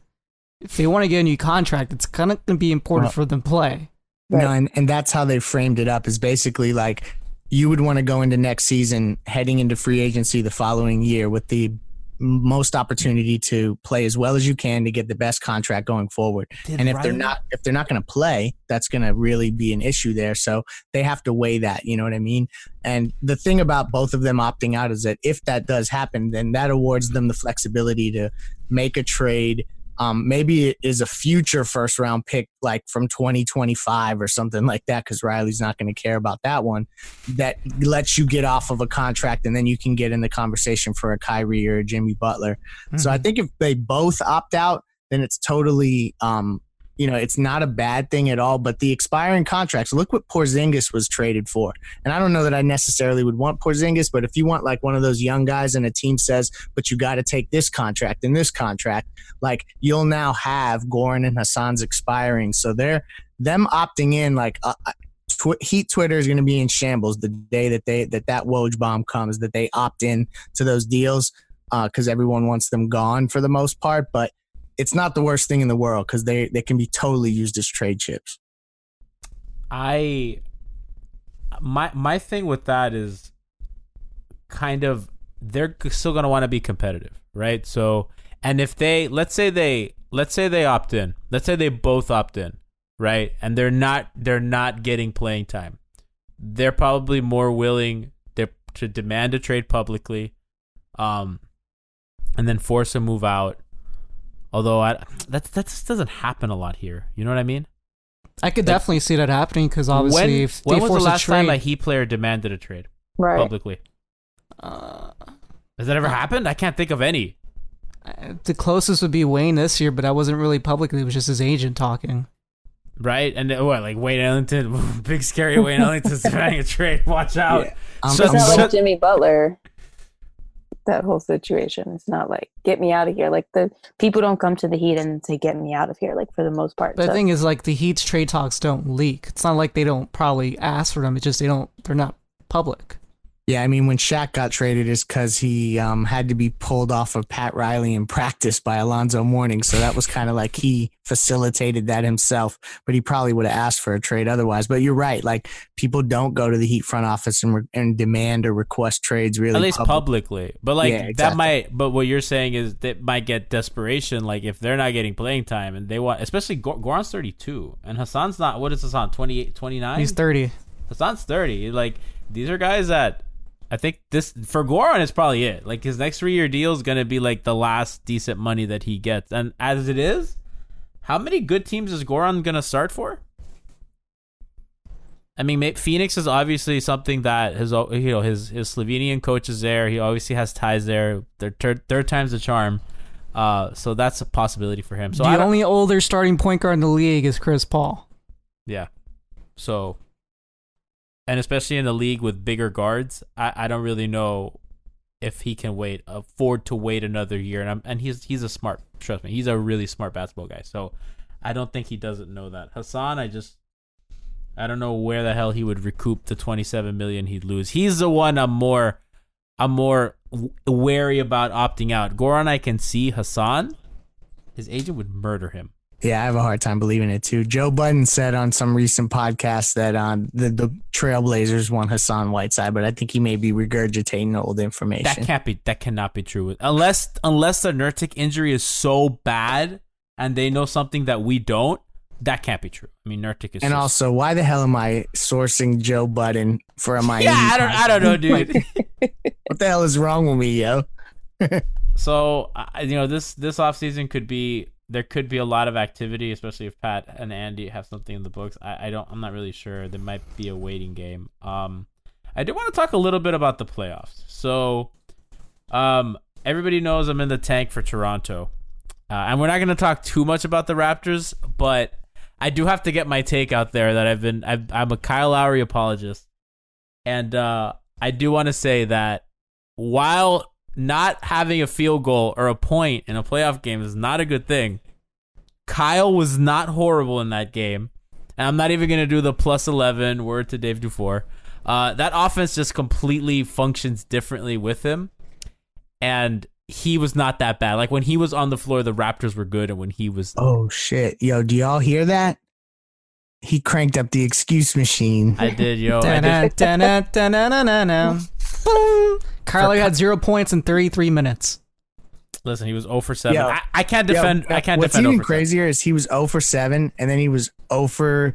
If they want to get a new contract, it's kind of going to be important Well- for them to play. No, and, and that's how they framed it up is basically like you would want to go into next season heading into free agency the following year with the most opportunity to play as well as you can to get the best contract going forward. Did and if they're not if they're not going to play, that's going to really be an issue there. So they have to weigh that, you know what I mean? And the thing about both of them opting out is that if that does happen, then that awards them the flexibility to make a trade um, maybe it is a future first round pick, like from 2025 or something like that, because Riley's not going to care about that one. That lets you get off of a contract, and then you can get in the conversation for a Kyrie or a Jimmy Butler. So I think if they both opt out, then it's totally, um, you know, it's not a bad thing at all. But the expiring contracts, look what Porzingis was traded for. And I don't know that I necessarily would want Porzingis, but if you want like one of those young guys and a team says, but you got to take this contract and this contract, like you'll now have Goran and Hassan's expiring. So they're them opting in like uh, uh, tw- Heat Twitter is going to be in shambles the day that they that that Woj bomb comes that they opt in to those deals because everyone wants them gone for the most part. But it's not the worst thing in the world because they they can be totally used as trade chips. I my my thing with that is kind of they're still going to want to be competitive, right? So, and if they let's say they let's say they opt in. Let's say they both opt in, right? And they're not they're not getting playing time. They're probably more willing to demand a trade publicly um and then force a move out. Although I that that just doesn't happen a lot here. You know what I mean? I could definitely see that happening because obviously, when, if when was the last a trade, time a Heat player demanded a trade right publicly? uh, Has that ever happened? I can't think of any. the closest would be Wayne this year, but that wasn't really publicly. It was just his agent talking. Right? And uh, what, like Wayne Ellington, big scary Wayne Ellington's demanding a trade. Watch out. Yeah. I'm- So- it's not so- like jimmy butler that whole situation it's not like get me out of here like the people don't come to the heat and say get me out of here like for the most part But So- the thing is, like the Heat's trade talks don't leak. It's not like they don't probably ask for them. It's just they don't. They're not public. Yeah, I mean, when Shaq got traded, is because he um, had to be pulled off of Pat Riley in practice by Alonzo Mourning. So that was kind of like he facilitated that himself. But he probably would have asked for a trade otherwise. But you're right; like people don't go to the Heat front office and, re- and demand or request trades. Really, At least public- publicly. But like Yeah, that might but what you're saying is that might get desperation like if they're not getting playing time and they want especially Gor- Goran's 32 and Hassan's not what is Hassan 28 29 He's thirty. Hassan's 30 like these are guys that I think this for Goran is probably it like his next 3 year deal is going to be like the last decent money that he gets and as it is how many good teams is Goran going to start for I mean, Phoenix is obviously something that his, you know, his his Slovenian coach is there. He obviously has ties there. They're third, third time's the charm. Uh, so that's a possibility for him. So the only older starting point guard in the league is Chris Paul. yeah. So, and especially in the league with bigger guards, I, I don't really know if he can wait afford to wait another year. And I'm, and he's he's a smart. Trust me, he's a really smart basketball guy. So I don't think he doesn't know that. Hassan, I just I don't know where the hell he would recoup the 27 million he'd lose. He's the one I'm more I'm more wary about opting out. Goran I can see Hassan his agent would murder him. Yeah, I have a hard time believing it too. Joe Budden said on some recent podcast that um, the the Trailblazers want Hassan Whiteside, but I think he may be regurgitating old information. That can't be that cannot be true. Unless unless the Nurkic injury is so bad and they know something that we don't, that can't be true. I mean Nurkic is and so- also, why the hell am I sourcing Joe Budden for a Miami? Yeah, I don't I don't know, dude. what the hell is wrong with me, yo? So I- you know this this offseason could be there could be a lot of activity, especially if Pat and Andy have something in the books. I, I don't I'm not really sure. There might be a waiting game. Um, I do want to talk a little bit about the playoffs. So, um, everybody knows I'm in the tank for Toronto, uh, and we're not going to talk too much about the Raptors, but I do have to get my take out there that I've been I've, I'm a Kyle Lowry apologist, and uh, I do want to say that while not having a field goal or a point in a playoff game is not a good thing. Kyle was not horrible in that game. And I'm not even going to do the plus 11 word to Dave Dufour. Uh, that offense just completely functions differently with him. And he was not that bad. Like when he was on the floor, the Raptors were good. And when he was. Oh shit, yo, do y'all hear that? He cranked up the excuse machine. I did, yo. I Da-na, did. Carly had zero points in 33 minutes. Listen, he was 0 for 7. Yo, I, I can't Yo, defend. I can't What's defend 0 even for 7. crazier is he was 0 for 7 and then he was 0 for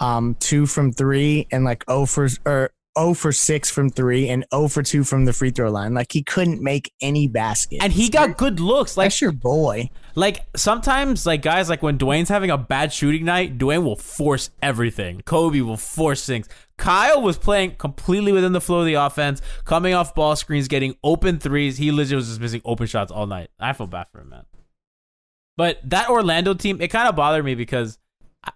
um 2 from 3 and like 0 for or 0 for 6 from 3 and 0 for 2 from the free throw line. Like he couldn't make any basket. And he got good looks. Like That's your boy. Like sometimes, like guys, like when Dwyane's having a bad shooting night, Dwyane will force everything. Kobe will force things. Kyle was playing completely within the flow of the offense, coming off ball screens, getting open threes. He legit was just missing open shots all night. I feel bad for him, man. But that Orlando team, it kind of bothered me because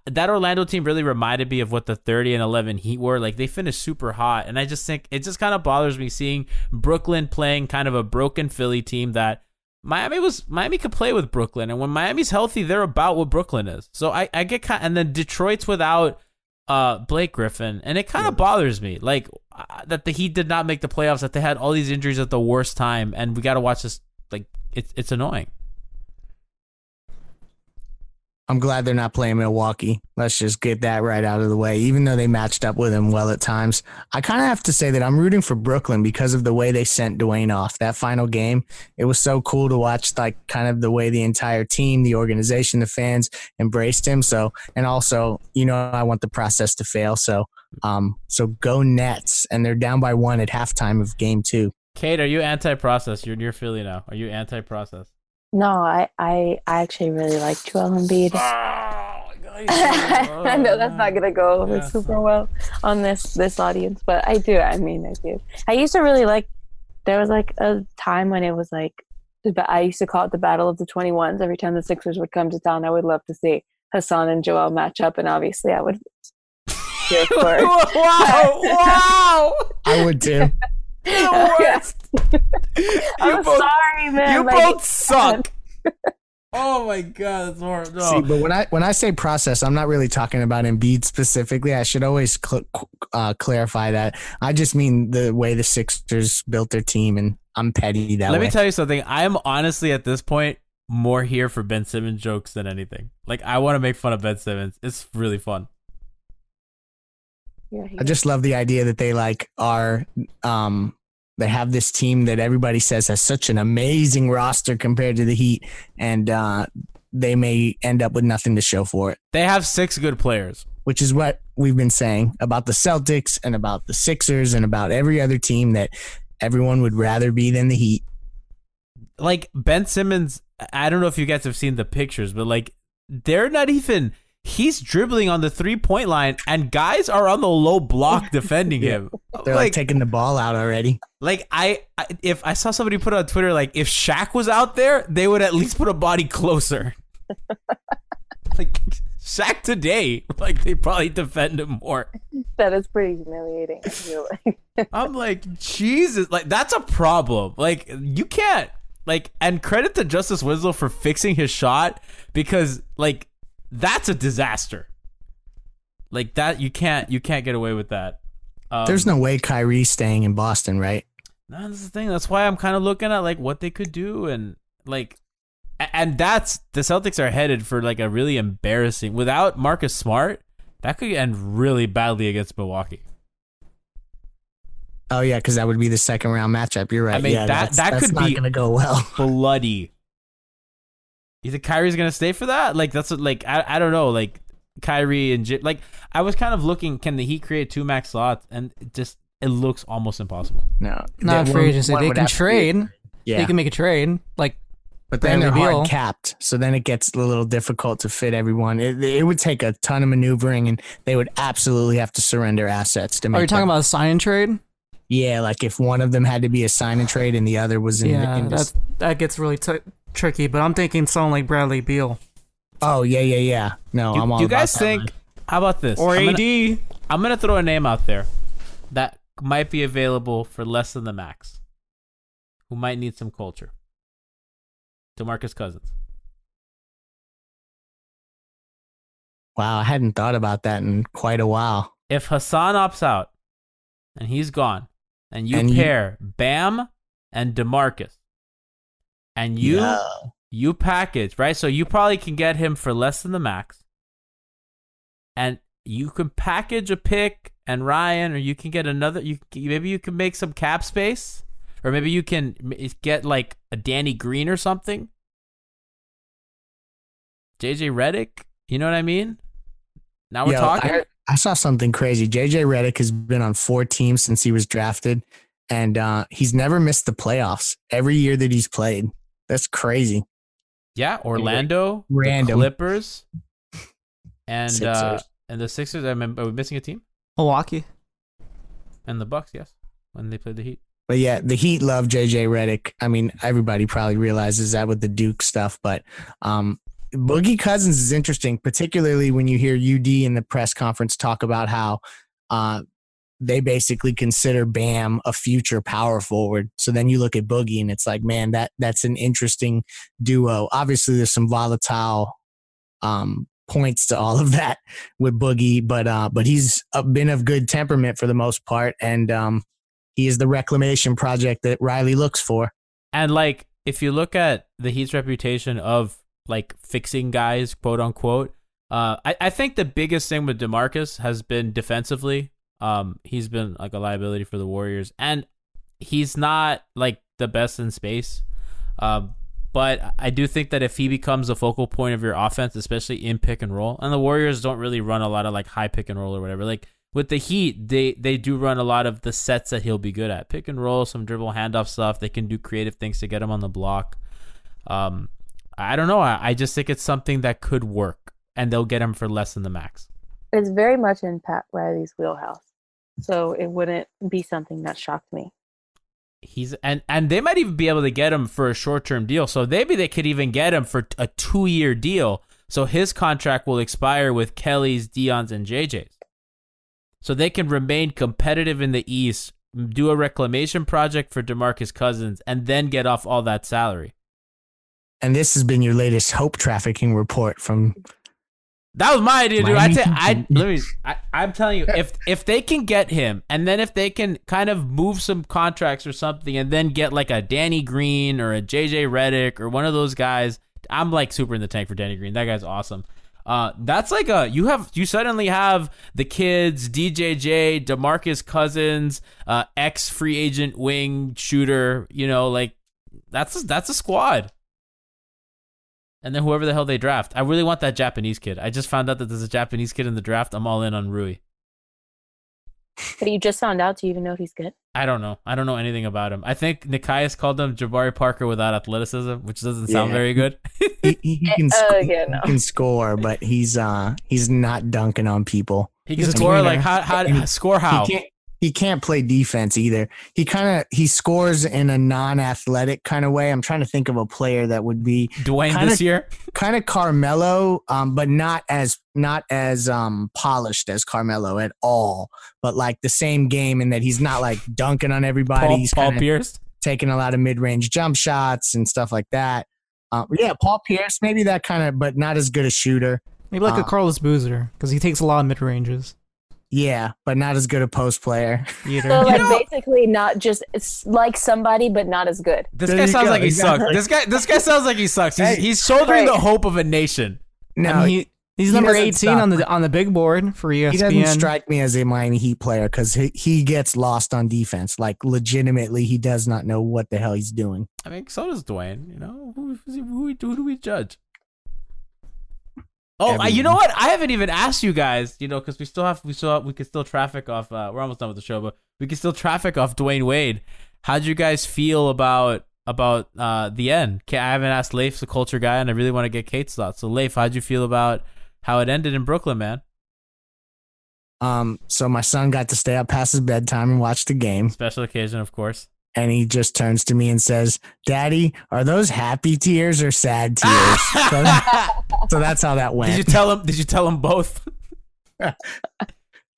that Orlando team really reminded me of what the 30 and 11 Heat were. Like they finished super hot, and I just think it just kind of bothers me seeing Brooklyn playing kind of a broken Philly team that Miami was Miami could play with Brooklyn, and when Miami's healthy, they're about what Brooklyn is. So I, I get kind, and then Detroit's without uh Blake Griffin, and it kind of bothers me like uh, that the Heat did not make the playoffs, that they had all these injuries at the worst time, and we got to watch this. Like it's it's annoying. I'm glad they're not playing Milwaukee. Let's just get that right out of the way. Even though they matched up with him well at times, I kind of have to say that I'm rooting for Brooklyn because of the way they sent Dwyane off that final game. It was so cool to watch, like kind of the way the entire team, the organization, the fans embraced him. So, and also, you know, I want the process to fail. So, um, so go Nets, and they're down by one at halftime of game two. Cait, are you anti-process? You're near Philly now. Are you anti-process? No, I, I, I actually really like Joel Embiid. I know that's not gonna go over Yeah, super well on this this audience, but I do. I mean, I do. I used to really like. There was like a time when it was like, I used to call it the Battle of the Twenty Ones. Every time the Sixers would come to town, I would love to see Hassan and Joel match up, and obviously, I would cheer for. wow! Wow! I would too. I'm both- sorry, man. You like, both suck. oh my god, that's horrible. No. See, but when I when I say process, I'm not really talking about Embiid specifically. I should always cl- uh, clarify that. I just mean the way the Sixers built their team, and I'm petty that Let way. me tell you something. I am honestly at this point more here for Ben Simmons jokes than anything. Like I want to make fun of Ben Simmons. It's really fun. Yeah, I just love the idea that they like are um they have this team that everybody says has such an amazing roster compared to the Heat, and uh, they may end up with nothing to show for it. They have six good players. which is what we've been saying about the Celtics and about the Sixers and about every other team that everyone would rather be than the Heat. Like Ben Simmons, I don't know if you guys have seen the pictures, but like they're not even he's dribbling on the three point line and guys are on the low block defending him. They're like, taking the ball out already. Like I, I, if I saw somebody put on Twitter, like if Shaq was out there, they would at least put a body closer. like Shaq today, like they probably defend him more. that is pretty humiliating. I feel like. I'm like Jesus, like that's a problem. Like you can't like, and credit to Justise Winslow for fixing his shot because like that's a disaster. Like that, you can't you can't get away with that. Um, There's no way Kyrie's staying in Boston, right? No, that's the thing. That's why I'm kind of looking at like what they could do and like, and that's the Celtics are headed for like a really embarrassing without Marcus Smart. That could end really badly against Milwaukee. Oh yeah, because that would be the second round matchup. You're right. I mean yeah, that that could be gonna go well. bloody. You think Kyrie's gonna stay for that? Like that's what, like I I don't know. Like Kyrie and J- like I was kind of looking. Can the Heat create two max slots? And it just it looks almost impossible. No, Not That free one- agency. They can have be- trade. Yeah, They can make a trade. Like but then they're Bradley hard capped, so then it gets a little difficult to fit everyone. It, it would take a ton of maneuvering, and they would absolutely have to surrender assets to make. Are you talking that- about a sign and trade? Yeah, like if one of them had to be a sign and trade and the other was in. yeah, in that's, that gets really t- tricky. But I'm thinking someone like Bradley Beal oh yeah, yeah, yeah. No, Do, I'm all do you guys that, think? man. How about this? or I'm AD. Gonna, I'm gonna throw a name out there that might be available for less than the max. Who might need some culture? Demarcus Cousins. Wow, I hadn't thought about that in quite a while. If Hassan opts out and he's gone, and you And you- pair Bam and Demarcus, and you Yeah. you package right, so you probably can get him for less than the max, and you can package a pick and Ryan, or you can get another. You maybe you can make some cap space, or maybe you can get like a Danny Green or something. JJ Redick, you know what I mean? Now we're Yo, talking. I, I saw something crazy. JJ Redick has been on four teams since he was drafted, and uh, he's never missed the playoffs every year that he's played. That's crazy. Yeah, Orlando, the Random. Clippers, and uh, and the Sixers. I mean, are we missing a team? Milwaukee. And the Bucks, yes, when they played the Heat. But yeah, the Heat love JJ Redick. I mean, everybody probably realizes that with the Duke stuff, but um, Boogie Cousins is interesting, particularly when you hear UD in the press conference talk about how uh, they basically consider Bam a future power forward. So then you look at Boogie and it's like, man, that that's an interesting duo. Obviously, there's some volatile um, points to all of that with Boogie, but uh, but he's been of good temperament for the most part, and um, he is the reclamation project that Riley looks for. And like, if you look at the Heat's reputation of like fixing guys, quote unquote, uh, I, I think the biggest thing with Demarcus has been defensively. Um, he's been like a liability for the Warriors, and he's not like the best in space. Um, but I do think that if he becomes a focal point of your offense, especially in pick and roll, and the Warriors don't really run a lot of like high pick and roll or whatever. Like with the Heat, they they do run a lot of the sets that he'll be good at, pick and roll, some dribble handoff stuff. They can do creative things to get him on the block. Um, I don't know. I, I just think it's something that could work, and they'll get him for less than the max. It's very much in Pat Riley's wheelhouse. So it wouldn't be something that shocked me. He's and and they might even be able to get him for a short term deal. So maybe they could even get him for a two year deal. So his contract will expire with Kelly's, Dion's, and JJ's. So they can remain competitive in the East, do a reclamation project for Demarcus Cousins, and then get off all that salary. And this has been your latest hope trafficking report from That was my idea, dude. I say I let me. I, I'm telling you, if if they can get him, and then if they can kind of move some contracts or something, and then get like a Danny Green or a JJ Redick or one of those guys, I'm like super in the tank for Danny Green. That guy's awesome. Uh, that's like a you have you suddenly have the kids, DJJ, Demarcus Cousins, uh, ex free agent wing shooter. You know, like that's that's a squad. And then whoever the hell they draft. I really want that Japanese kid. I just found out that there's a Japanese kid in the draft. I'm all in on Rui. But you just found out. Do you even know if he's good? I don't know. I don't know anything about him. I think Nikias called him Jabari Parker without athleticism, which doesn't sound Yeah. very good. he, he, he can Uh, score, yeah, no. he can score, but he's uh he's not dunking on people. He can a score like how, how score how? He can't he can't play defense either. He kind of he scores in a non-athletic kind of way. I'm trying to think of a player that would be Dwyane kinda- this year. kind of Carmelo, um, but not as not as um polished as Carmelo at all. But like the same game in that he's not like dunking on everybody. Paul, he's Paul Pierce. taking a lot of mid-range jump shots and stuff like that. Um, yeah, Paul Pierce, maybe that kind of, but not as good a shooter. Maybe like a Uh, Carlos Boozer because he takes a lot of mid ranges. Yeah, but not as good a post player. Either. So like basically not just it's like somebody but not as good. This There guy sounds go, like he exactly. sucks. This guy, this guy sounds like he sucks. He's, Hey. he's shouldering the hope of a nation. No, I mean, he, he's he number 18 stop. on the on the big board for ESPN. he doesn't strike me as a Miami Heat player because he, he gets lost on defense. Like legitimately, he does not know what the hell he's doing. I mean, so does Dwyane. You know, who, who, who, who do we judge? Oh, I, you know what? I haven't even asked you guys. You know, because we still have, we still, have, we can still traffic off. Uh, we're almost done with the show, but we can still traffic off Dwyane Wade. How'd you guys feel about about uh the end? Ka- I haven't asked Leif, the culture guy, and I really want to get Cait's thoughts. So, Leif, how'd you feel about how it ended in Brooklyn, man? Um, so my son got to stay up past his bedtime and watch the game, Special occasion, of course. And he just turns to me and says, "Daddy, are those happy tears or sad tears?" so, so that's how that went. Did you tell him? Did you tell him both?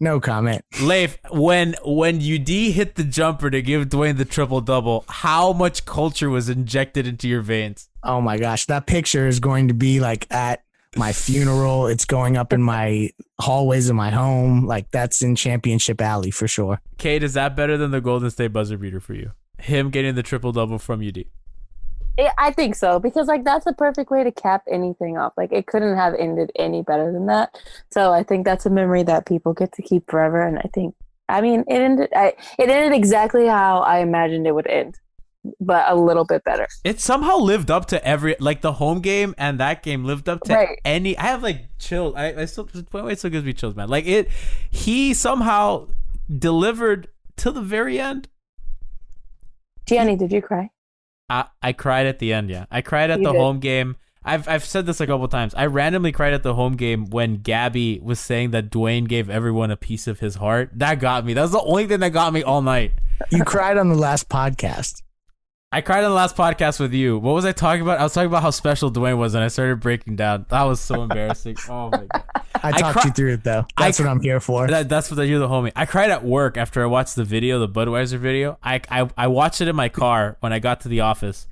No comment. Leif, when when UD hit the jumper to give Dwyane the triple double, how much culture was injected into your veins? Oh my gosh, that picture is going to be like at my funeral. It's going up in my hallways of my home. Like that's in Championship Alley for sure. Cait, is that better than the Golden State buzzer beater for you? Him getting the triple double from UD. Yeah, I think so because like that's the perfect way to cap anything off. Like it couldn't have ended any better than that. So I think that's a memory that people get to keep forever. And I think, I mean, it ended. I, it ended exactly how I imagined it would end, but a little bit better. It somehow lived up to every like the home game and that game lived up to Right. any. I have like chills. I, I still wait, still gives me chills, man. Like it, he somehow delivered till the very end. Gianni, did you cry? I, I cried at the end. Yeah, I cried at You the did. home game. I've I've said this a couple times. I randomly cried at the home game when Gabby was saying that Dwyane gave everyone a piece of his heart. That got me. That was the only thing that got me all night. You cried on the last podcast. I cried on the last podcast with you. What was I talking about? I was talking about how special Dwyane was, and I started breaking down. That was so embarrassing. oh my god. I talked cri- you through it though. That's I what I'm here for. That, that's what you're the homie. I cried at work after I watched the video, the Budweiser video. I, I I watched it in my car when I got to the office.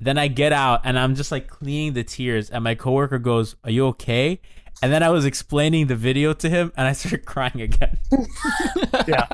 Then I get out and I'm just like cleaning the tears, and my coworker goes, "Are you okay?" And then I was explaining the video to him, and I started crying again. yeah.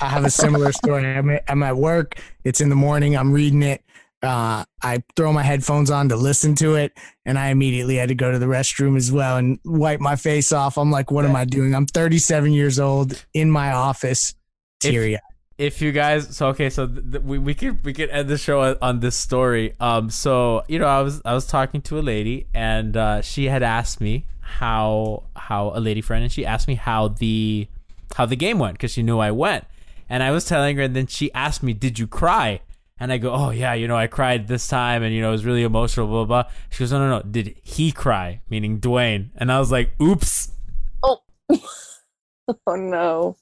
I have a similar story. I'm at, I'm at work. It's in the morning. I'm reading it. Uh, I throw my headphones on to listen to it, and I immediately had to go to the restroom as well and wipe my face off. I'm like, what am I doing? I'm 37 years old in my office, teary eyed. if you guys so okay so th- th- we, we could we could end the show on, on this story um so you know i was i was talking to a lady and uh she had asked me how how a lady friend and she asked me how the how the game went because she knew i went and i was telling her and then she asked me did you cry and i go oh yeah you know i cried this time and you know it was really emotional blah blah, blah. she goes no no no did he cry meaning dwyane and i was like oops Oh. oh no.